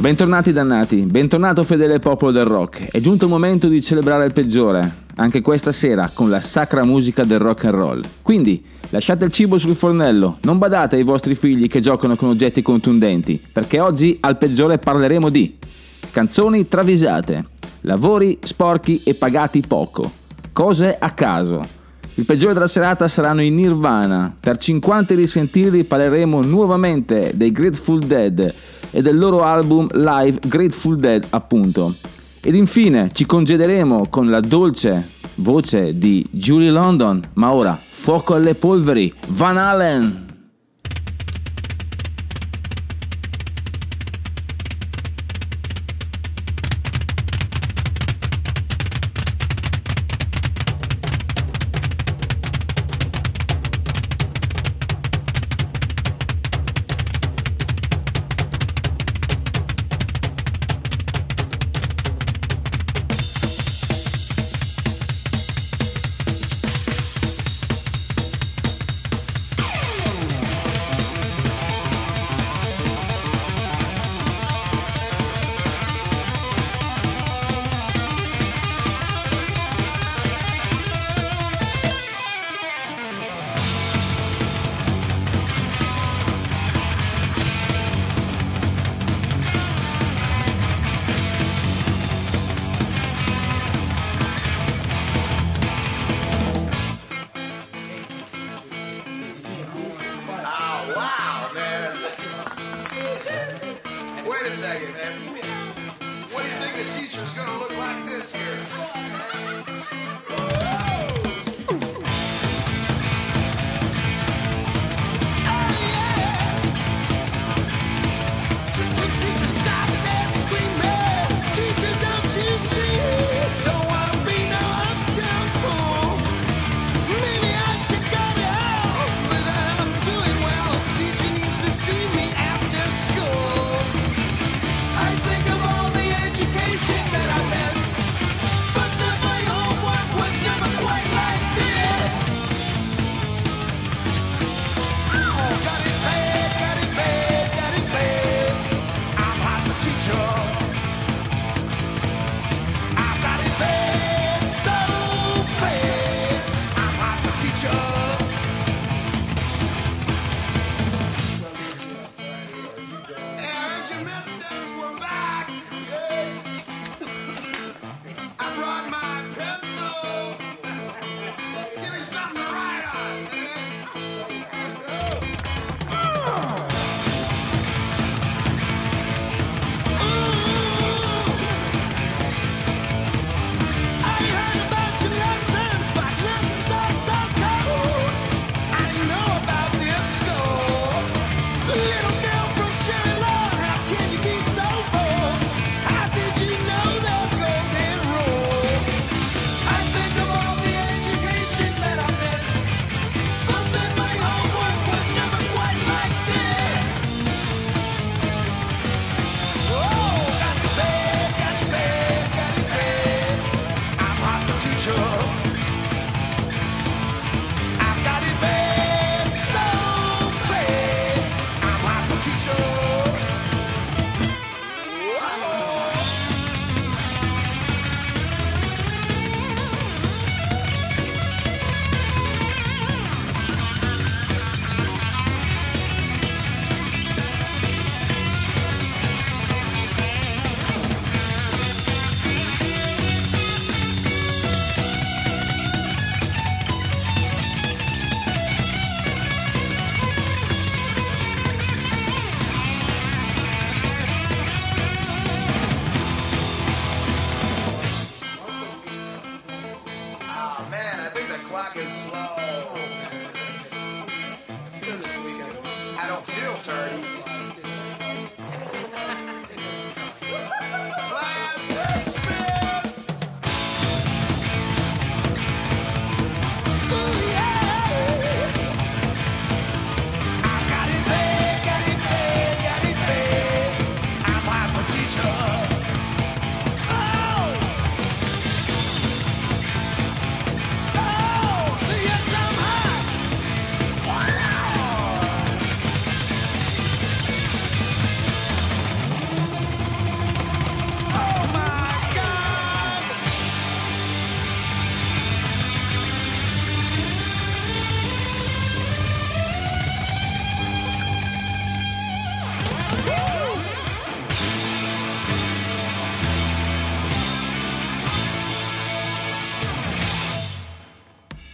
Bentornati dannati, bentornato fedele popolo del rock. È giunto il momento di celebrare il peggiore, anche questa sera con la sacra musica del rock and roll. Quindi lasciate il cibo sul fornello, non badate ai vostri figli che giocano con oggetti contundenti, perché oggi al peggiore parleremo di canzoni travisate, lavori sporchi e pagati poco, cose a caso. Il peggiore della serata saranno i Nirvana. Per 50 risentirli parleremo nuovamente dei Grateful Dead e del loro album live Grateful Dead appunto. Ed infine ci congederemo con la dolce voce di Julie London, ma ora fuoco alle polveri, Van Halen!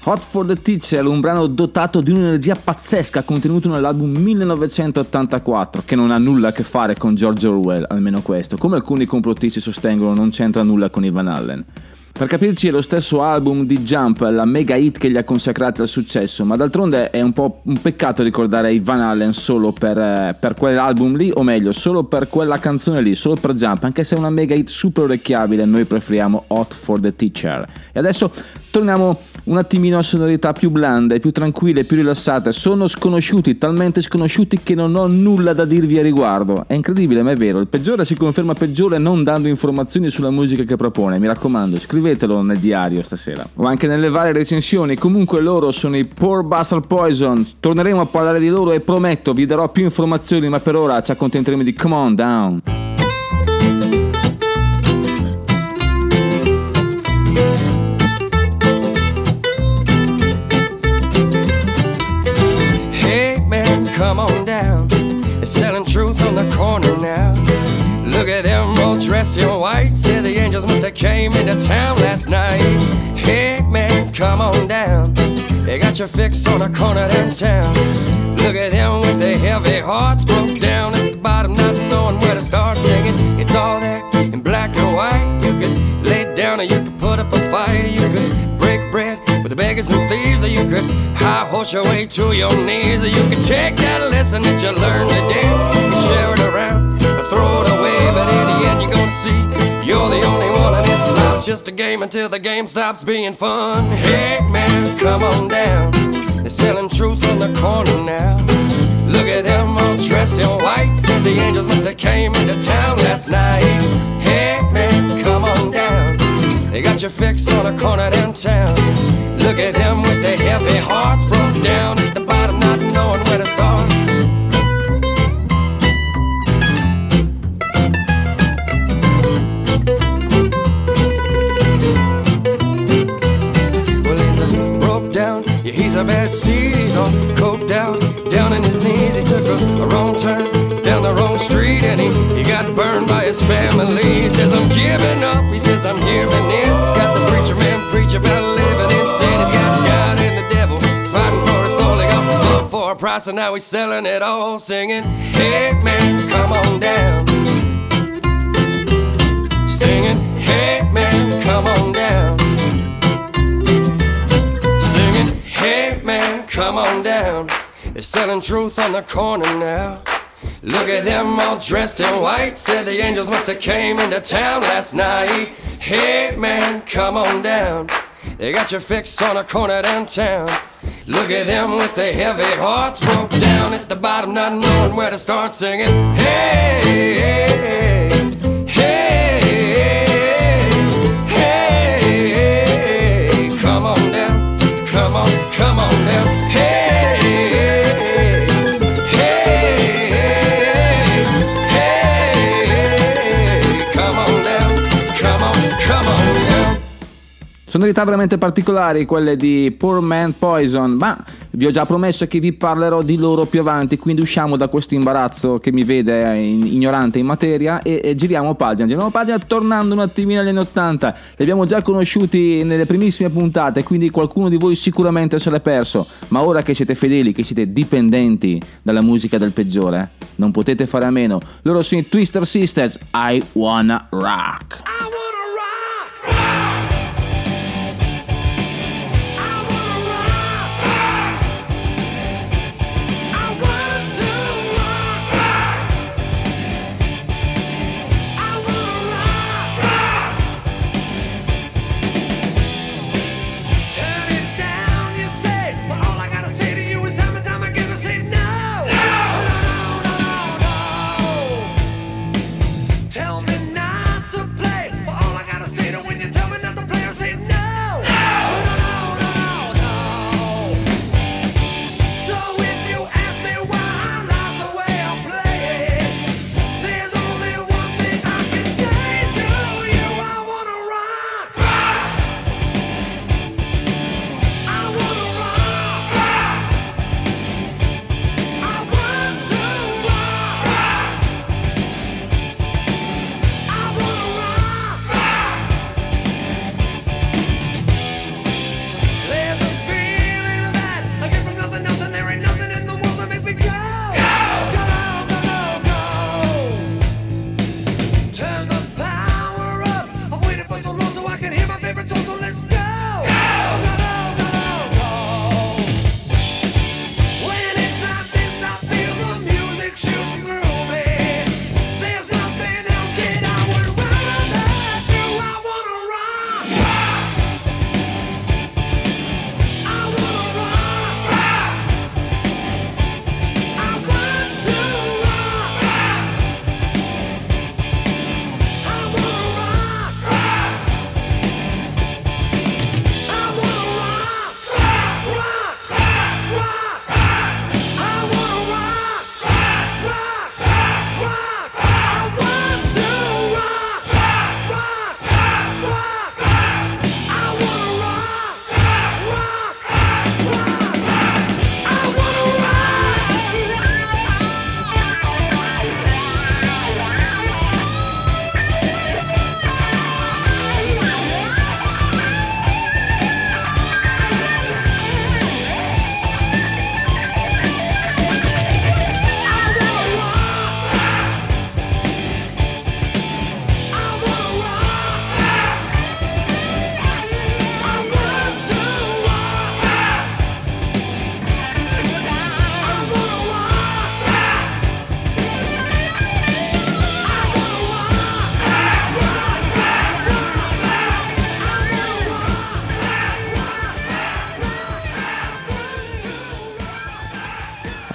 Hot for the Teacher, un brano dotato di un'energia pazzesca contenuto nell'album 1984, che non ha nulla a che fare con George Orwell, almeno questo, come alcuni complottisti sostengono non c'entra nulla con Ivan Allen. Per capirci è lo stesso album di Jump, la mega hit che gli ha consacrati al successo, ma d'altronde è un po' un peccato ricordare Ivan Allen solo per, eh, per quell'album lì, o meglio, solo per quella canzone lì, solo per Jump, anche se è una mega hit super orecchiabile, noi preferiamo Hot for the Teacher. E adesso torniamo un attimino a sonorità più blande, più tranquille, più rilassate. Sono sconosciuti, talmente sconosciuti che non ho nulla da dirvi a riguardo. È incredibile, ma è vero. Il peggiore si conferma peggiore non dando informazioni sulla musica che propone. Mi raccomando, scrivetelo nel diario stasera. O anche nelle varie recensioni. Comunque loro sono i Poor Bastard Poison. Torneremo a parlare di loro e prometto vi darò più informazioni, ma per ora ci accontenteremo di Come On Down. Come on down. They're selling truth on the corner now. Look at them all dressed in white. Say the angels must have came into town last night. Hey man, come on down. They got your fix on the corner downtown. Look at them with their heavy hearts broke down at the bottom, not knowing where to start singing. It's all there in black and white. You could lay down or you could beggars and thieves, or you could high horse your way to your knees, or you could take that lesson that you learned today and share it around or throw it away. But in the end, you're gonna see you're the only one, and this life's just a game until the game stops being fun. Hey man, come on down. They're selling truth on the corner now. Look at them all dressed in white. Said the angels must have came into town your fix on a corner downtown. Look at them with their heavy hearts broke down at the bottom, not knowing where to start. Well, he's a broke down, yeah, he's a bad seed. He's all coked out, down in his knees. He took a, a wrong turn down the wrong street and he, he got burned by his family. He says, I'm giving up. He says, I'm giving in. Price and now he's selling it all, singing, Hey man, come on down. Singing, Hey man, come on down. Singing, Hey man, come on down. They're selling truth on the corner now. Look at them all dressed in white. Said the angels must have came into town last night. Hey man, come on down. They got your fix on a corner downtown. Look at them with their heavy hearts broke down at the bottom, not knowing where to start singing. Hey, hey, hey, Sonorità veramente particolari quelle di Poor Man Poison, ma vi ho già promesso che vi parlerò di loro più avanti, quindi usciamo da questo imbarazzo che mi vede ignorante in materia e, e giriamo pagina. Giriamo pagina tornando un attimino agli anni 80. Li abbiamo già conosciuti nelle primissime puntate, quindi qualcuno di voi sicuramente se l'è perso, ma ora che siete fedeli, che siete dipendenti dalla musica del peggiore, non potete fare a meno. Loro sono i Twister Sisters. I wanna rock.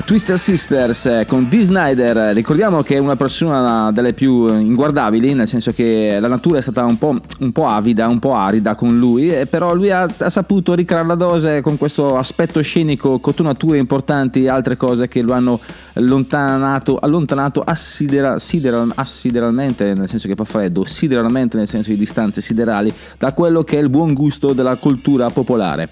Twister Sisters eh, con Dee Snyder, ricordiamo che è una persona delle più inguardabili, nel senso che la natura è stata un po', un po' avida, un po' arida con lui, però lui ha, ha saputo ricreare la dose con questo aspetto scenico, cotonature importanti e altre cose che lo hanno allontanato, allontanato assidera- sideral- assideralmente, nel senso che fa freddo, sideralmente nel senso di distanze siderali, da quello che è il buon gusto della cultura popolare.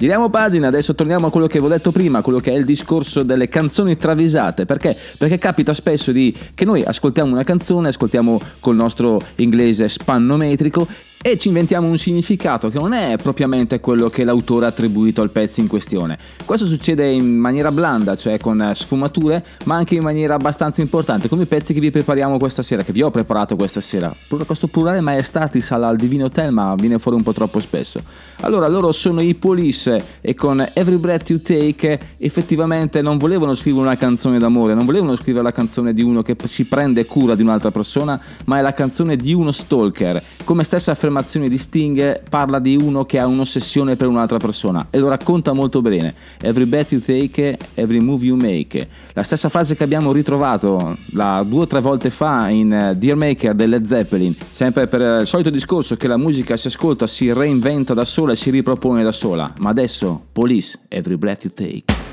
Giriamo pagina, adesso torniamo a quello che avevo detto prima, quello che è il discorso delle canzoni travisate. Perché? Perché capita spesso di, che noi ascoltiamo una canzone, ascoltiamo col nostro inglese spannometrico e ci inventiamo un significato che non è propriamente quello che l'autore ha attribuito al pezzo in questione. Questo succede in maniera blanda, cioè con eh, sfumature, ma anche in maniera abbastanza importante, come i pezzi che vi prepariamo questa sera, che vi ho preparato questa sera. Questo plurale maestatis al Divino Hotel, ma viene fuori un po' troppo spesso. Allora, loro sono i Police e con Every Breath You Take effettivamente non volevano scrivere una canzone d'amore, non volevano scrivere la canzone di uno che si prende cura di un'altra persona, ma è la canzone di uno stalker. Come stessa affermazione di Sting parla di uno che ha un'ossessione per un'altra persona e lo racconta molto bene. Every breath you take, every move you make. La stessa frase che abbiamo ritrovato la due o tre volte fa in eh, Dear Maker del Led Zeppelin, sempre per eh, il solito discorso che la musica si ascolta, si reinventa da sola e si ripropone da sola. Ma adesso, Police, every breath you take.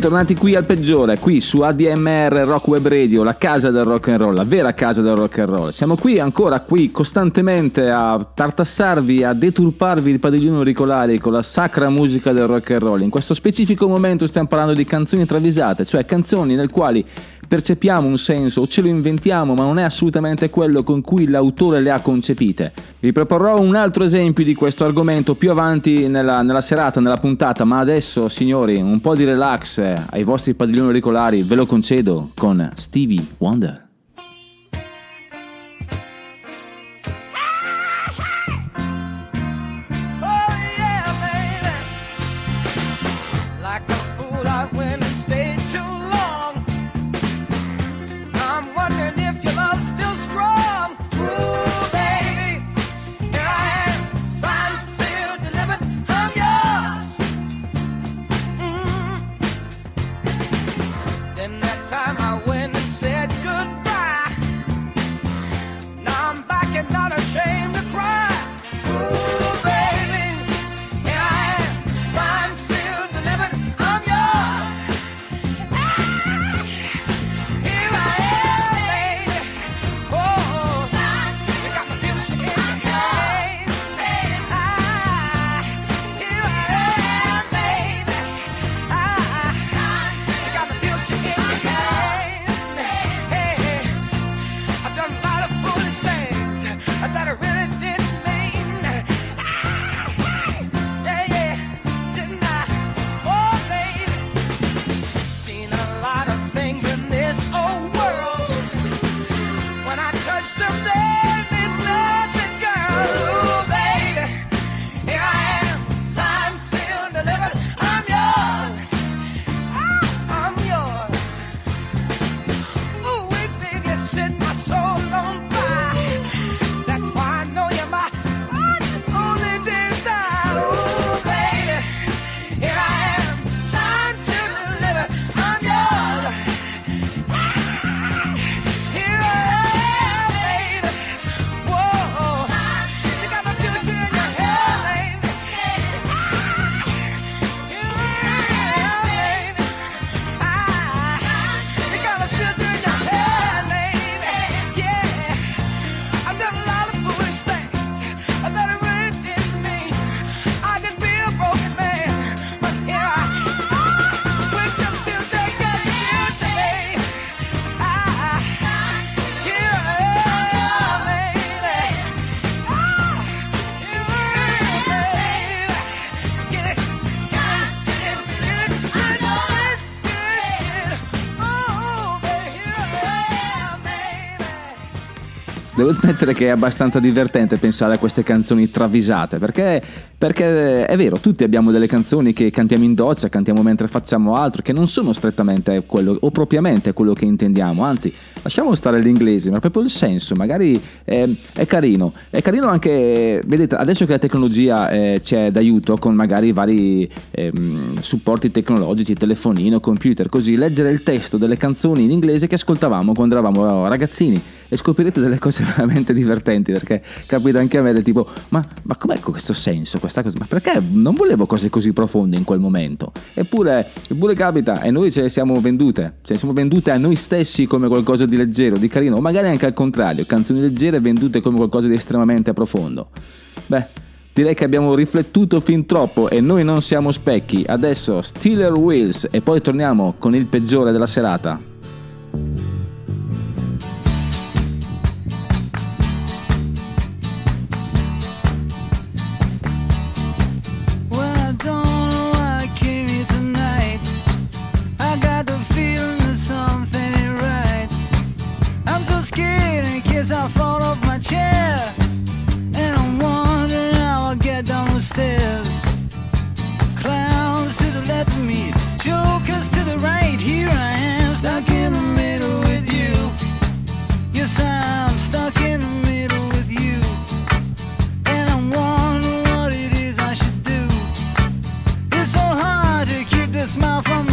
Bentornati qui al peggiore, qui su ADMR Rock Web Radio, la casa del rock and roll, la vera casa del rock and roll. Siamo qui ancora qui costantemente a tartassarvi, a deturparvi il padiglione auricolari con la sacra musica del rock and roll. In questo specifico momento stiamo parlando di canzoni travisate, cioè canzoni nel quali percepiamo un senso o ce lo inventiamo, ma non è assolutamente quello con cui l'autore le ha concepite. Vi proporrò un altro esempio di questo argomento più avanti nella, nella serata, nella puntata, ma adesso, signori, un po' di relax eh, ai vostri padiglioni auricolari, ve lo concedo con Stevie Wonder. Devo smettere che è abbastanza divertente pensare a queste canzoni travisate, perché, perché è vero, tutti abbiamo delle canzoni che cantiamo in doccia, cantiamo mentre facciamo altro, che non sono strettamente quello o propriamente quello che intendiamo, anzi, lasciamo stare l'inglese, ma proprio il senso, magari è, è carino. È carino anche, vedete, adesso che la tecnologia eh, c'è d'aiuto con magari vari ehm, supporti tecnologici, telefonino, computer, così, leggere il testo delle canzoni in inglese che ascoltavamo quando eravamo ragazzini e scoprirete delle cose veramente divertenti perché capita anche a me del tipo ma, ma com'è questo senso questa cosa ma perché non volevo cose così profonde in quel momento eppure, eppure capita e noi ce le siamo vendute ce le siamo vendute a noi stessi come qualcosa di leggero di carino o magari anche al contrario canzoni leggere vendute come qualcosa di estremamente profondo beh Direi che abbiamo riflettuto fin troppo e noi non siamo specchi. Adesso Steeler Wheels e poi torniamo con il peggiore della serata. smile from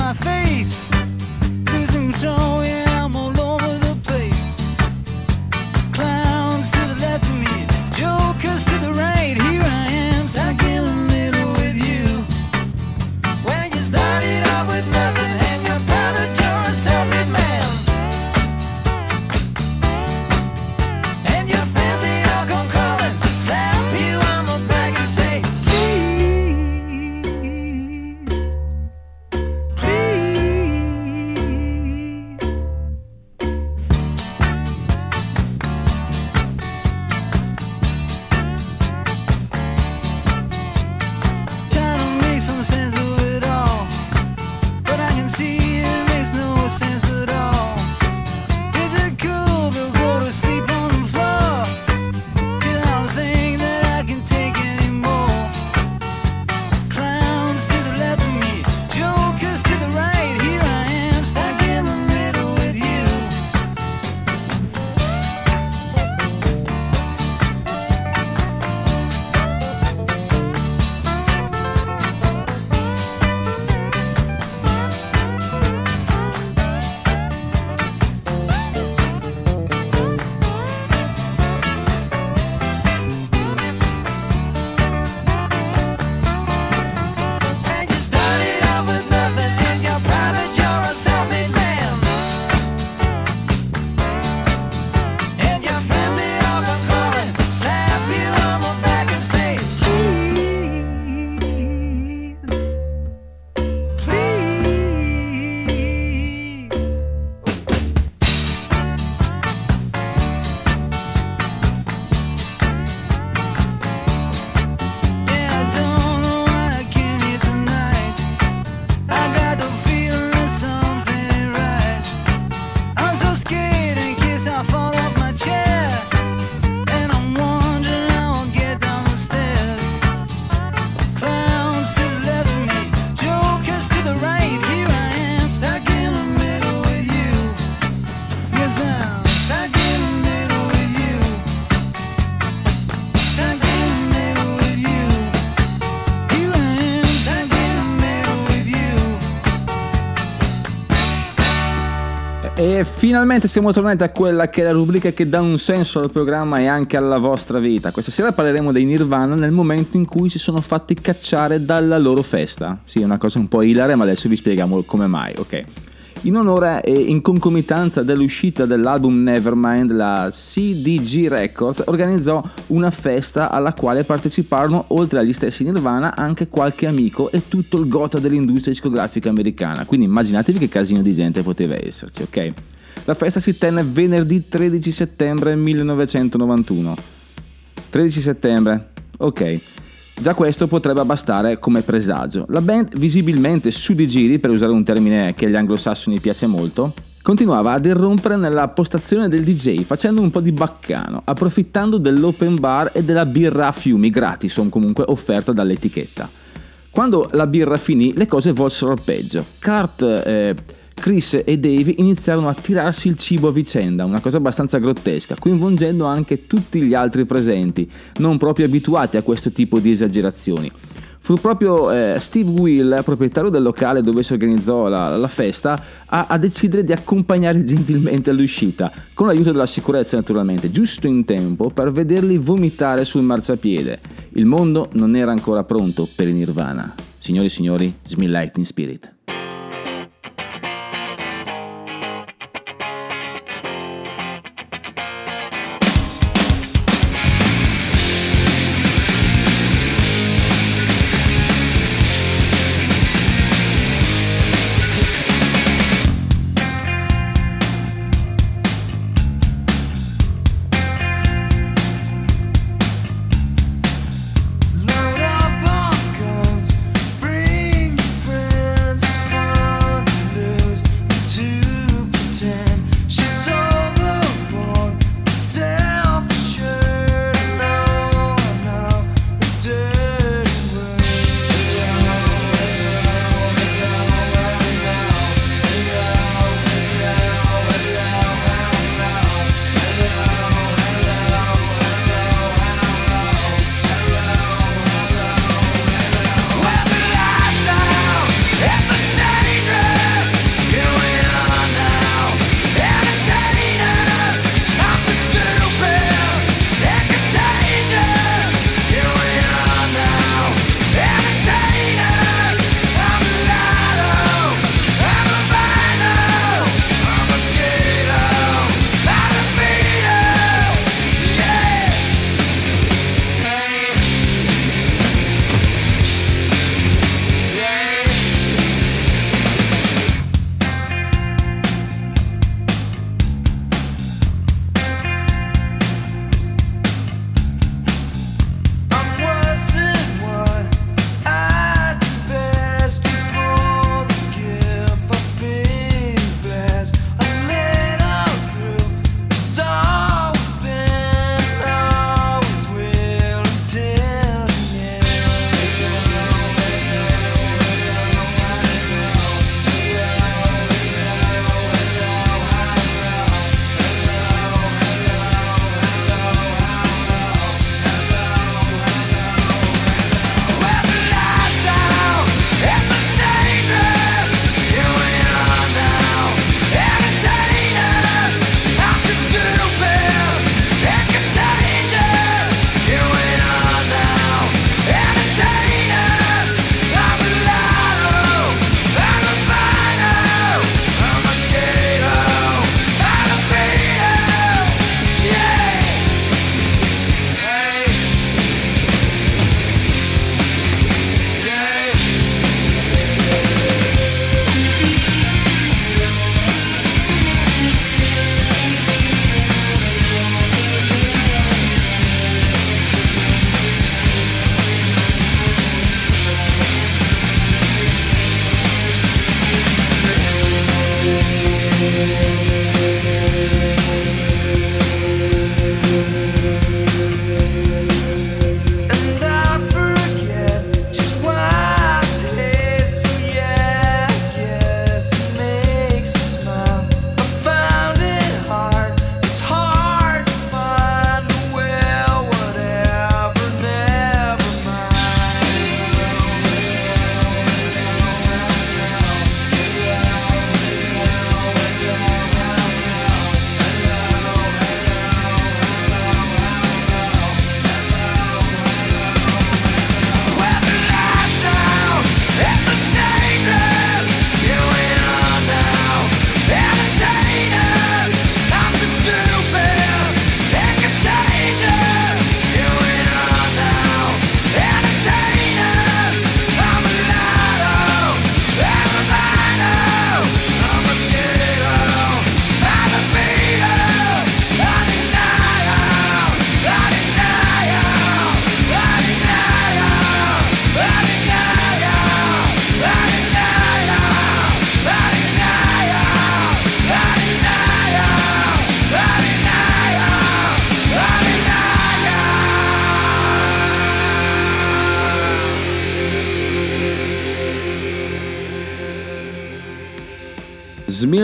Finalmente siamo tornati a quella che è la rubrica che dà un senso al programma e anche alla vostra vita. Questa sera parleremo dei Nirvana nel momento in cui si sono fatti cacciare dalla loro festa. Sì, è una cosa un po' ilare, ma adesso vi spieghiamo come mai, ok? In onore e in concomitanza dell'uscita dell'album Nevermind, la CDG Records organizzò una festa alla quale parteciparono, oltre agli stessi Nirvana, anche qualche amico e tutto il gota dell'industria discografica americana. Quindi immaginatevi che casino di gente poteva esserci, ok? La festa si tenne venerdì 13 settembre 1991. 13 settembre, ok. Già questo potrebbe bastare come presagio. La band, visibilmente su di giri, per usare un termine che agli anglosassoni piace molto, continuava ad irrompere nella postazione del DJ facendo un po' di baccano, approfittando dell'open bar e della birra a fiumi gratis o comunque offerta dall'etichetta. Quando la birra finì, le cose volsero al peggio. Kurt, eh, Chris e Dave iniziarono a tirarsi il cibo a vicenda, una cosa abbastanza grottesca, coinvolgendo anche tutti gli altri presenti, non proprio abituati a questo tipo di esagerazioni. Fu proprio eh, Steve Will, proprietario del locale dove si organizzò la, la festa, a, a decidere di accompagnare gentilmente all'uscita, con l'aiuto della sicurezza naturalmente, giusto in tempo per vederli vomitare sul marciapiede. Il mondo non era ancora pronto per il Nirvana. Signori e signori, Smell Lightning Spirit.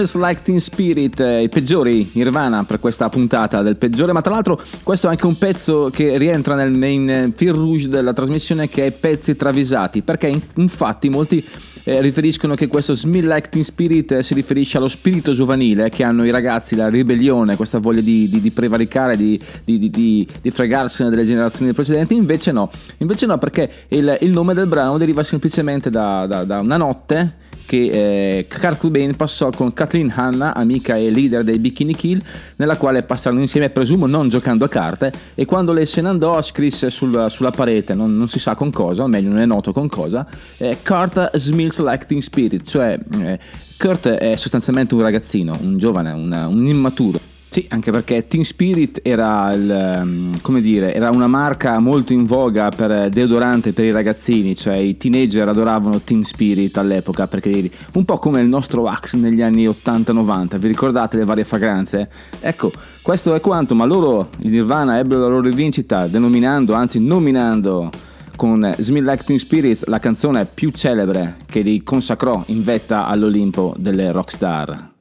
Smells Like Teen Spirit, eh, i peggiori Nirvana per questa puntata del peggiore, ma tra l'altro questo è anche un pezzo che rientra nel main fil rouge della trasmissione che è pezzi travisati, perché in- infatti molti eh, riferiscono che questo Smell Like Teen Spirit eh, si riferisce allo spirito giovanile che hanno i ragazzi, la ribellione, questa voglia di, di- di prevaricare, di- di fregarsene delle generazioni precedenti, invece no, invece no perché il, il nome del brano deriva semplicemente da- da- da una notte che eh, Kurt Cobain passò con Kathleen Hanna, amica e leader dei Bikini Kill, nella quale passarono insieme, presumo non giocando a carte, e quando lei se ne andò scrisse sul- sulla parete, non, non si sa con cosa, o meglio non è noto con cosa, eh, Kurt smells like teen spirit, cioè eh, Kurt è sostanzialmente un ragazzino, un giovane, una- un immaturo. Sì, anche perché Teen Spirit era, il, ehm, dire, era una marca molto in voga per deodorante per i ragazzini, cioè i teenager adoravano Teen Spirit all'epoca, perché un po' come il nostro Axe negli anni 80-90, vi ricordate le varie fragranze? Ecco, questo è quanto, ma loro, i Nirvana, ebbero la loro rivincita denominando, anzi nominando con Smell Like Teen Spirit la canzone più celebre che li consacrò in vetta all'Olimpo delle rockstar.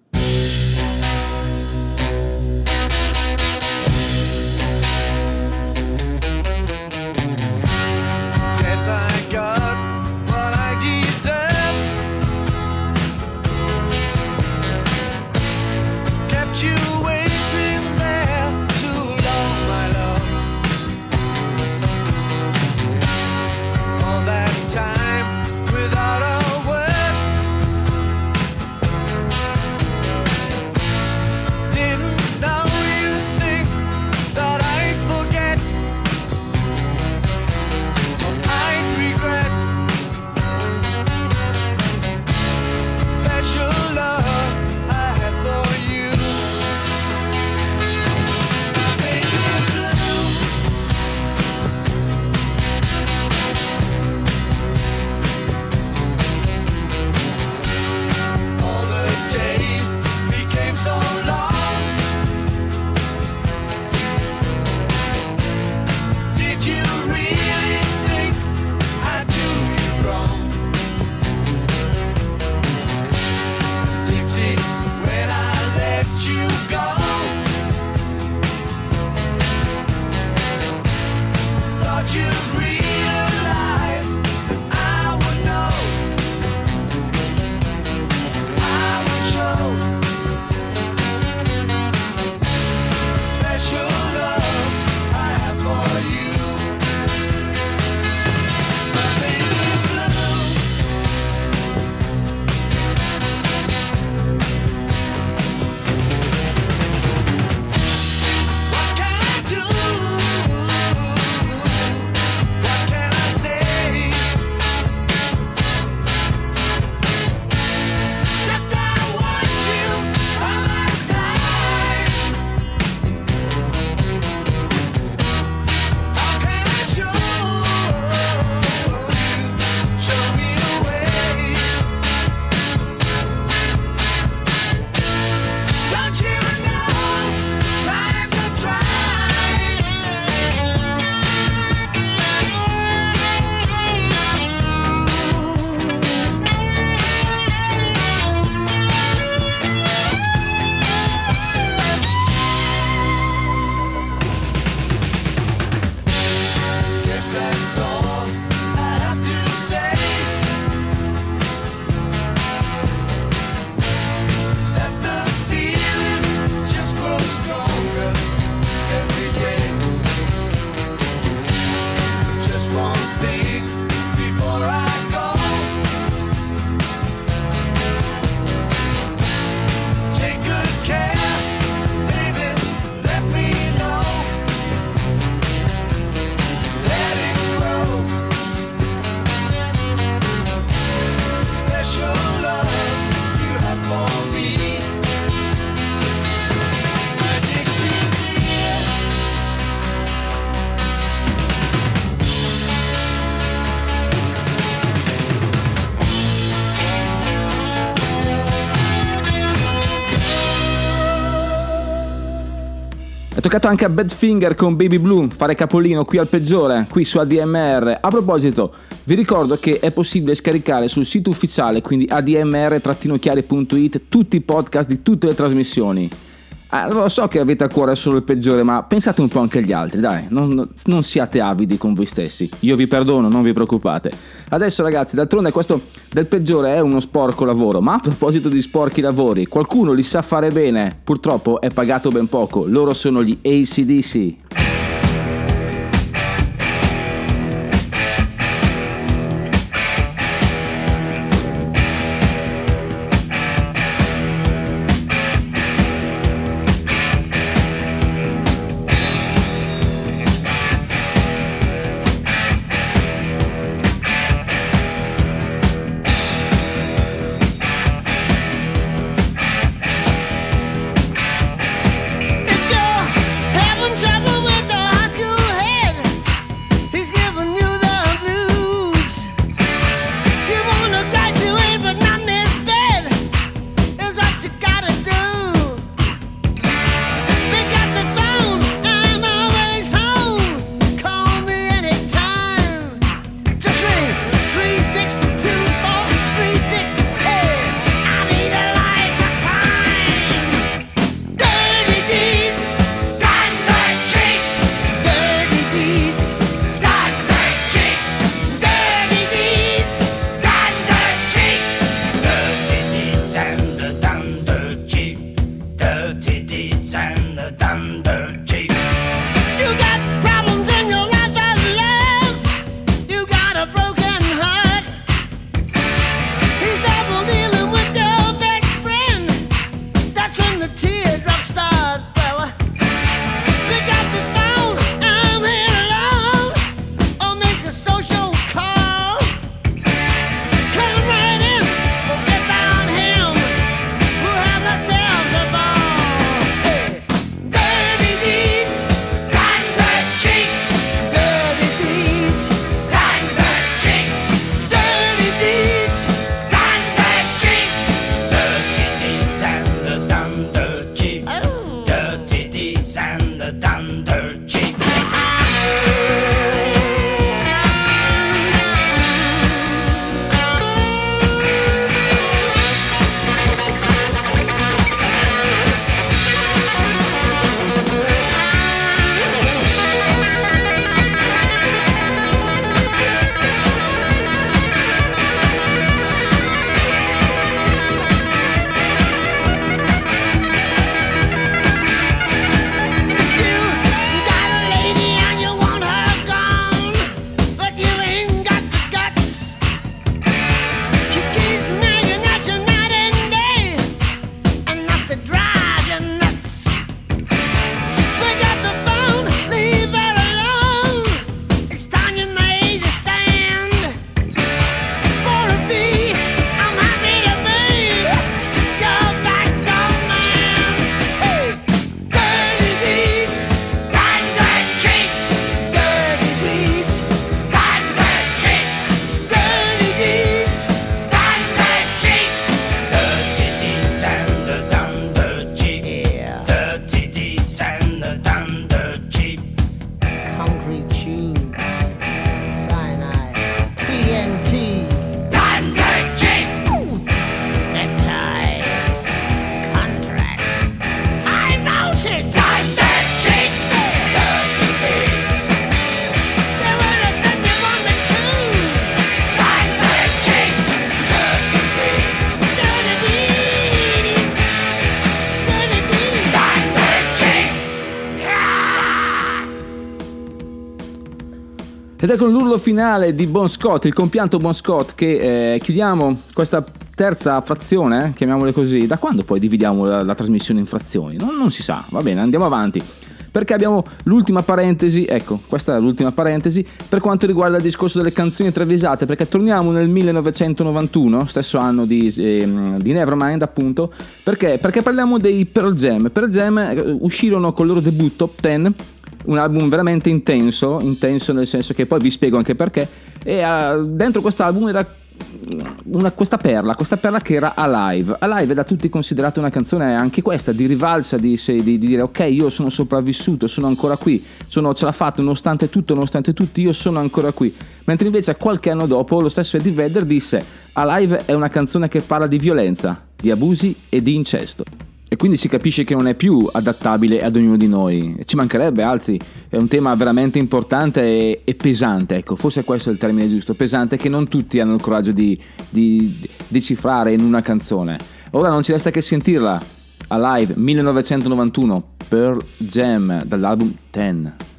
Toccato anche a Badfinger con Baby Blue fare capolino qui al peggiore, qui su ADMR. A proposito, vi ricordo che è possibile scaricare sul sito ufficiale, quindi admr-chiari.it, tutti i podcast di tutte le trasmissioni. Ah, lo so che avete a cuore solo il peggiore, ma pensate un po' anche agli altri, dai, non, non siate avidi con voi stessi. Io vi perdono, non vi preoccupate. Adesso ragazzi, d'altronde questo del peggiore è uno sporco lavoro, ma a proposito di sporchi lavori, qualcuno li sa fare bene, purtroppo è pagato ben poco, loro sono gli ACDC. È con l'urlo finale di Bon Scott, il compianto Bon Scott, che eh, chiudiamo questa terza frazione, eh, chiamiamole così. Da quando poi dividiamo la, la trasmissione in frazioni? Non, non si sa, va bene, andiamo avanti. Perché abbiamo l'ultima parentesi, ecco, questa è l'ultima parentesi, per quanto riguarda il discorso delle canzoni travisate, perché torniamo nel 1991, stesso anno di, ehm, di Nevermind appunto, perché? Perché parliamo dei Pearl Jam. Pearl Jam eh, uscirono con il loro debutto Top 10 un album veramente intenso, intenso nel senso che poi vi spiego anche perché. E uh, dentro quest'album era una- questa perla, questa perla che era Alive. Alive è da tutti considerata una canzone anche questa di rivalsa, di, di- di dire ok, io sono sopravvissuto, sono ancora qui, sono, ce l'ha fatto nonostante tutto, nonostante tutti, io sono ancora qui. Mentre invece qualche anno dopo lo stesso Eddie Vedder disse Alive è una canzone che parla di violenza, di abusi e di incesto. E quindi si capisce che non è più adattabile ad ognuno di noi. Ci mancherebbe, anzi, è un tema veramente importante e, e pesante, ecco, forse questo è il termine giusto, pesante, che non tutti hanno il coraggio di, di decifrare in una canzone. Ora non ci resta che sentirla. Alive 1991, Pearl Jam, dall'album 10.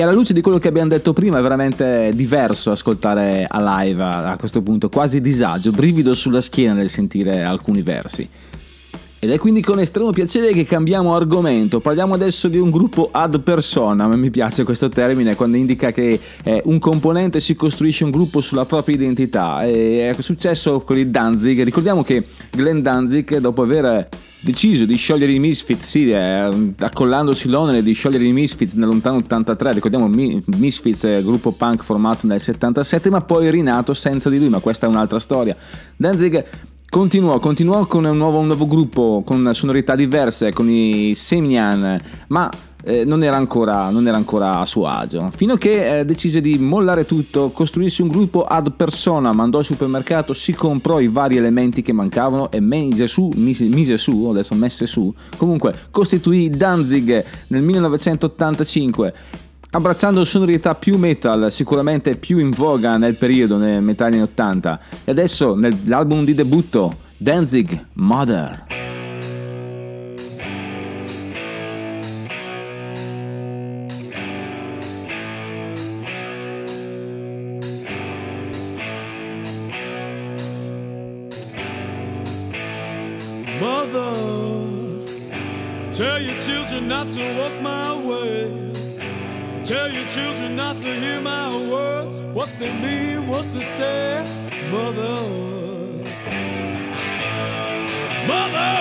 E alla luce di quello che abbiamo detto prima è veramente diverso ascoltare a live a questo punto, quasi disagio, brivido sulla schiena nel sentire alcuni versi. Ed è quindi con estremo piacere che cambiamo argomento. Parliamo adesso di un gruppo ad persona. Mi piace questo termine quando indica che eh, un componente si costruisce un gruppo sulla propria identità. E è successo con il Danzig. Ricordiamo che Glenn Danzig, dopo aver deciso di sciogliere i Misfits, sì, eh, accollandosi l'onere di sciogliere i Misfits nel lontano 83, ricordiamo Mi- Misfits, eh, gruppo punk formato nel 77, ma poi rinato senza di lui, ma questa è un'altra storia. Danzig Continuò, continuò con un nuovo, un nuovo gruppo, con sonorità diverse, con i Semyan, ma eh, non, era ancora, non era ancora a suo agio. Fino a che eh, decise di mollare tutto, costruirsi un gruppo ad persona, mandò al supermercato, si comprò i vari elementi che mancavano e mise su, mise, mise su, ho messe su, comunque costituì Danzig nel 1985 abbracciando sonorità più metal, sicuramente più in voga nel periodo, nei metà anni 80. E adesso nell'album di debutto, Danzig. Mother, to hear my words, what they mean, what they say. Mother, Mother,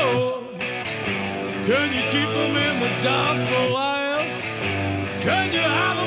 can you keep them in the dark for a while? Can you hide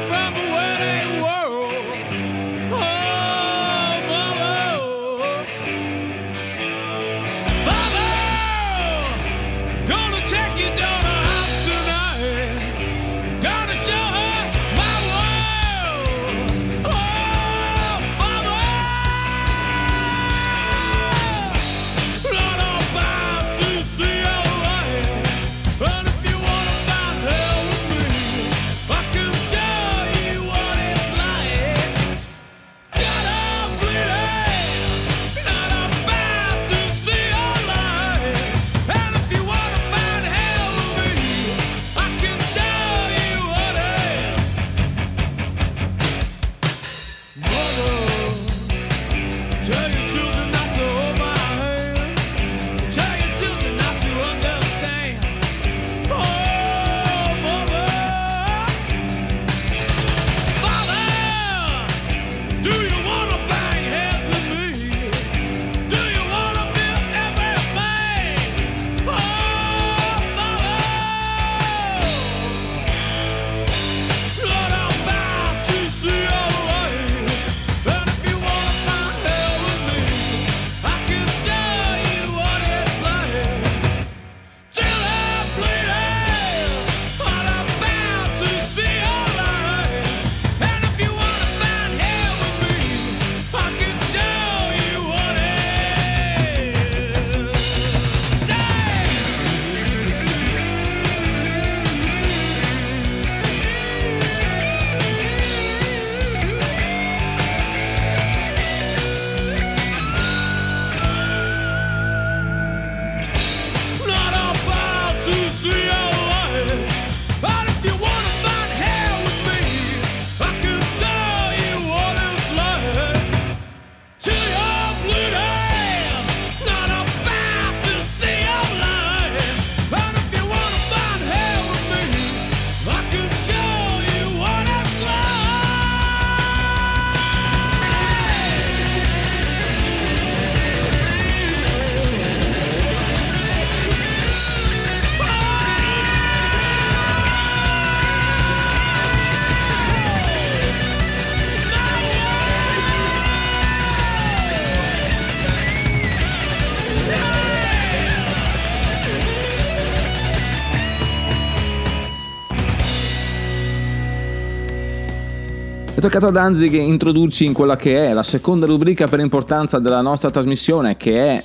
toccato a Danzig introdurci in quella che è la seconda rubrica per importanza della nostra trasmissione, che è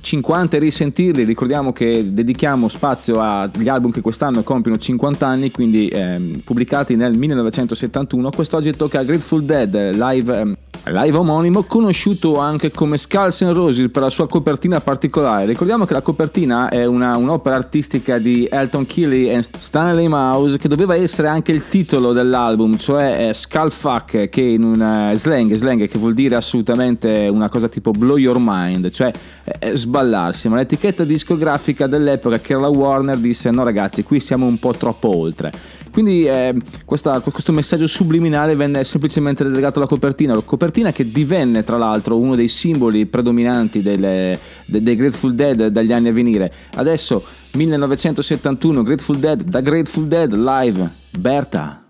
50 e risentirli. Ricordiamo che dedichiamo spazio agli album che quest'anno compiono 50 anni, quindi ehm, pubblicati nel 1971. Quest'oggi tocca a Grateful Dead, live ehm, live omonimo conosciuto anche come Skulls and Roses per la sua copertina particolare. Ricordiamo che la copertina è una- un'opera artistica di Elton Keeley e Stanley Mouse che doveva essere anche il titolo dell'album, cioè eh, Skull Fuck, che in un eh, slang, slang che vuol dire assolutamente una cosa tipo blow your mind, cioè eh, sballarsi, ma l'etichetta discografica dell'epoca che era la Warner disse no ragazzi, qui siamo un po' troppo oltre. Quindi eh, questa- questo messaggio subliminale venne semplicemente relegato alla copertina, la copertina che divenne tra l'altro uno dei simboli predominanti delle- de- dei Grateful Dead dagli anni a venire. Adesso 1971 Grateful Dead, da Grateful Dead live, Berta.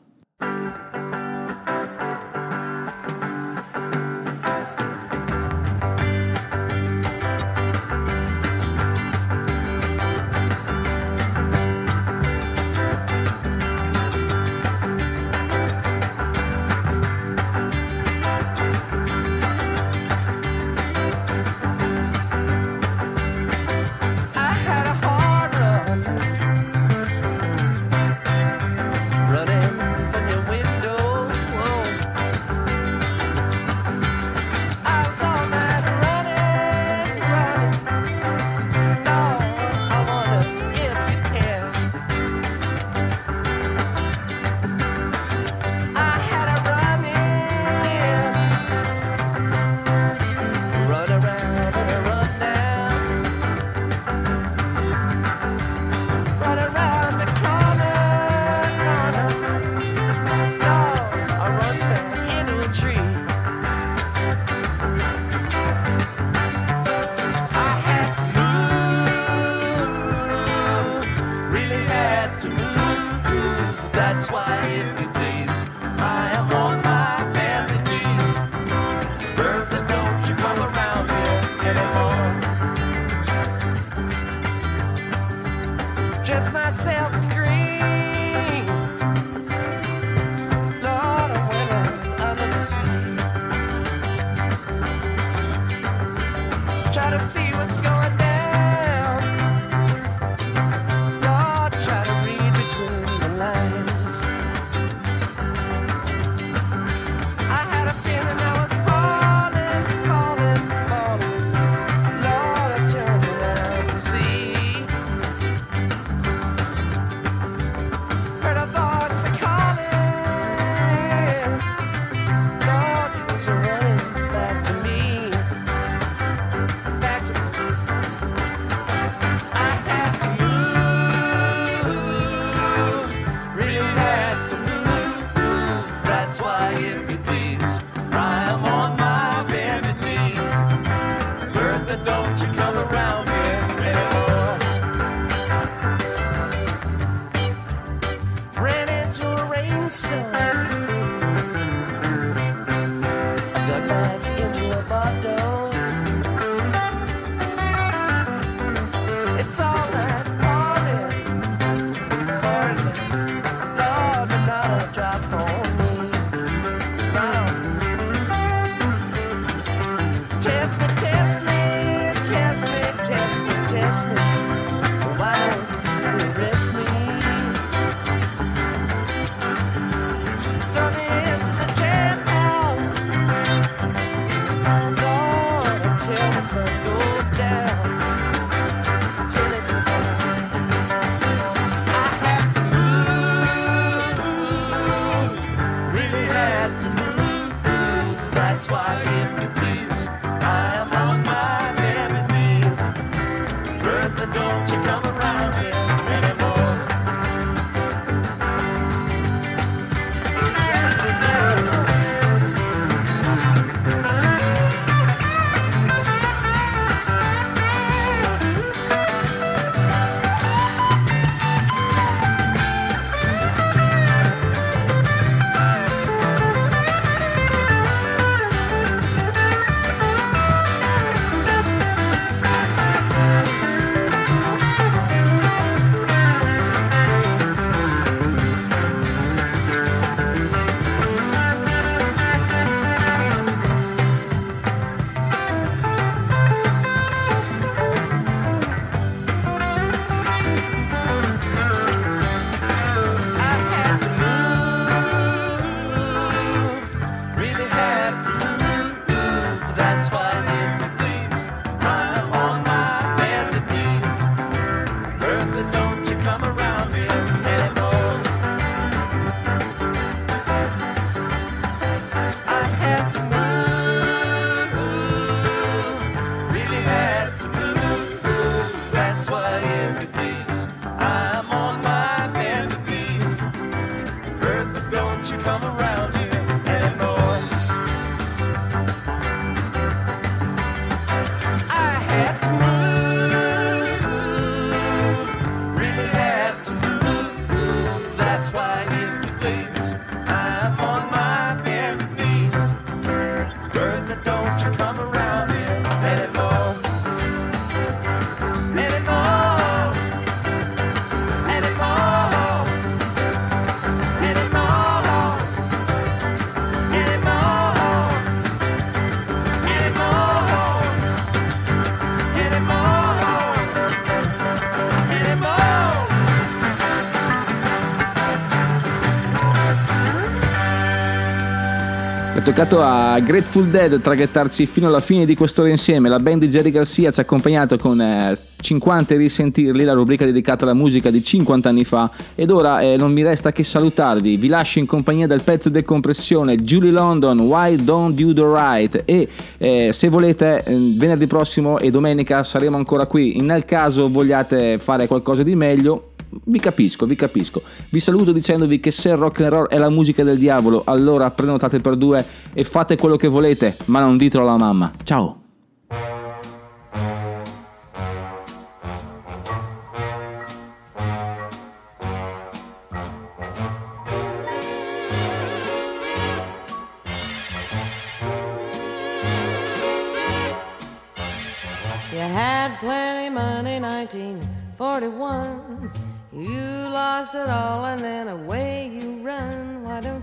Toccato a Grateful Dead traghettarci fino alla fine di quest'ora insieme. La band di Jerry Garcia ci ha accompagnato con eh, 50 e risentirli, la rubrica dedicata alla musica di 50 anni fa. Ed ora eh, non mi resta che salutarvi. Vi lascio in compagnia del pezzo decompressione Julie London, Why Don't You Do Right? E eh, se volete, eh, venerdì prossimo e domenica saremo ancora qui. Nel caso vogliate fare qualcosa di meglio, vi capisco, vi capisco. Vi saluto dicendovi che se rock and roll è la musica del diavolo, allora prenotate per due e fate quello che volete, ma non ditelo alla mamma. Ciao!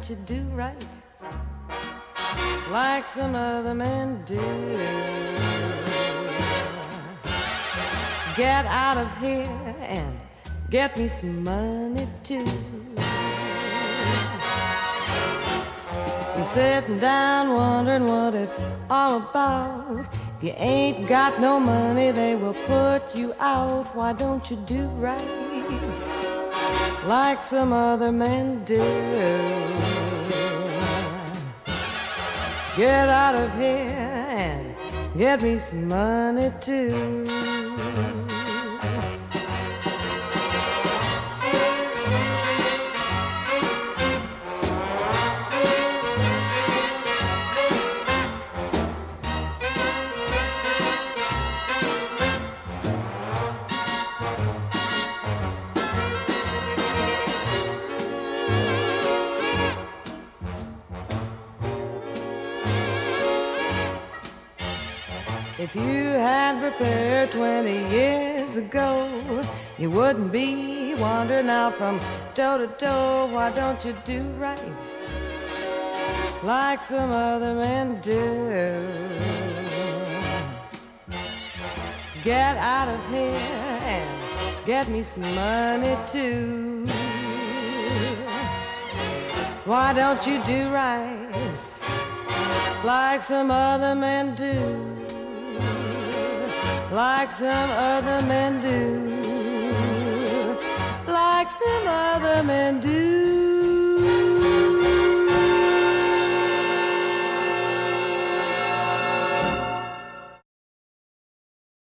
You do right? Like some other men do. Get out of here and get me some money too. You're sitting down wondering what it's all about. If you ain't got no money, they will put you out. Why don't you do right like some other men do? Get out of here and get me some money too. If you had prepared 20 years ago, you wouldn't be wandering out from toe to toe. Why don't you do right like some other men do? Get out of here and get me some money too. Why don't you do right like some other men do? Like some other men do, like some other men do.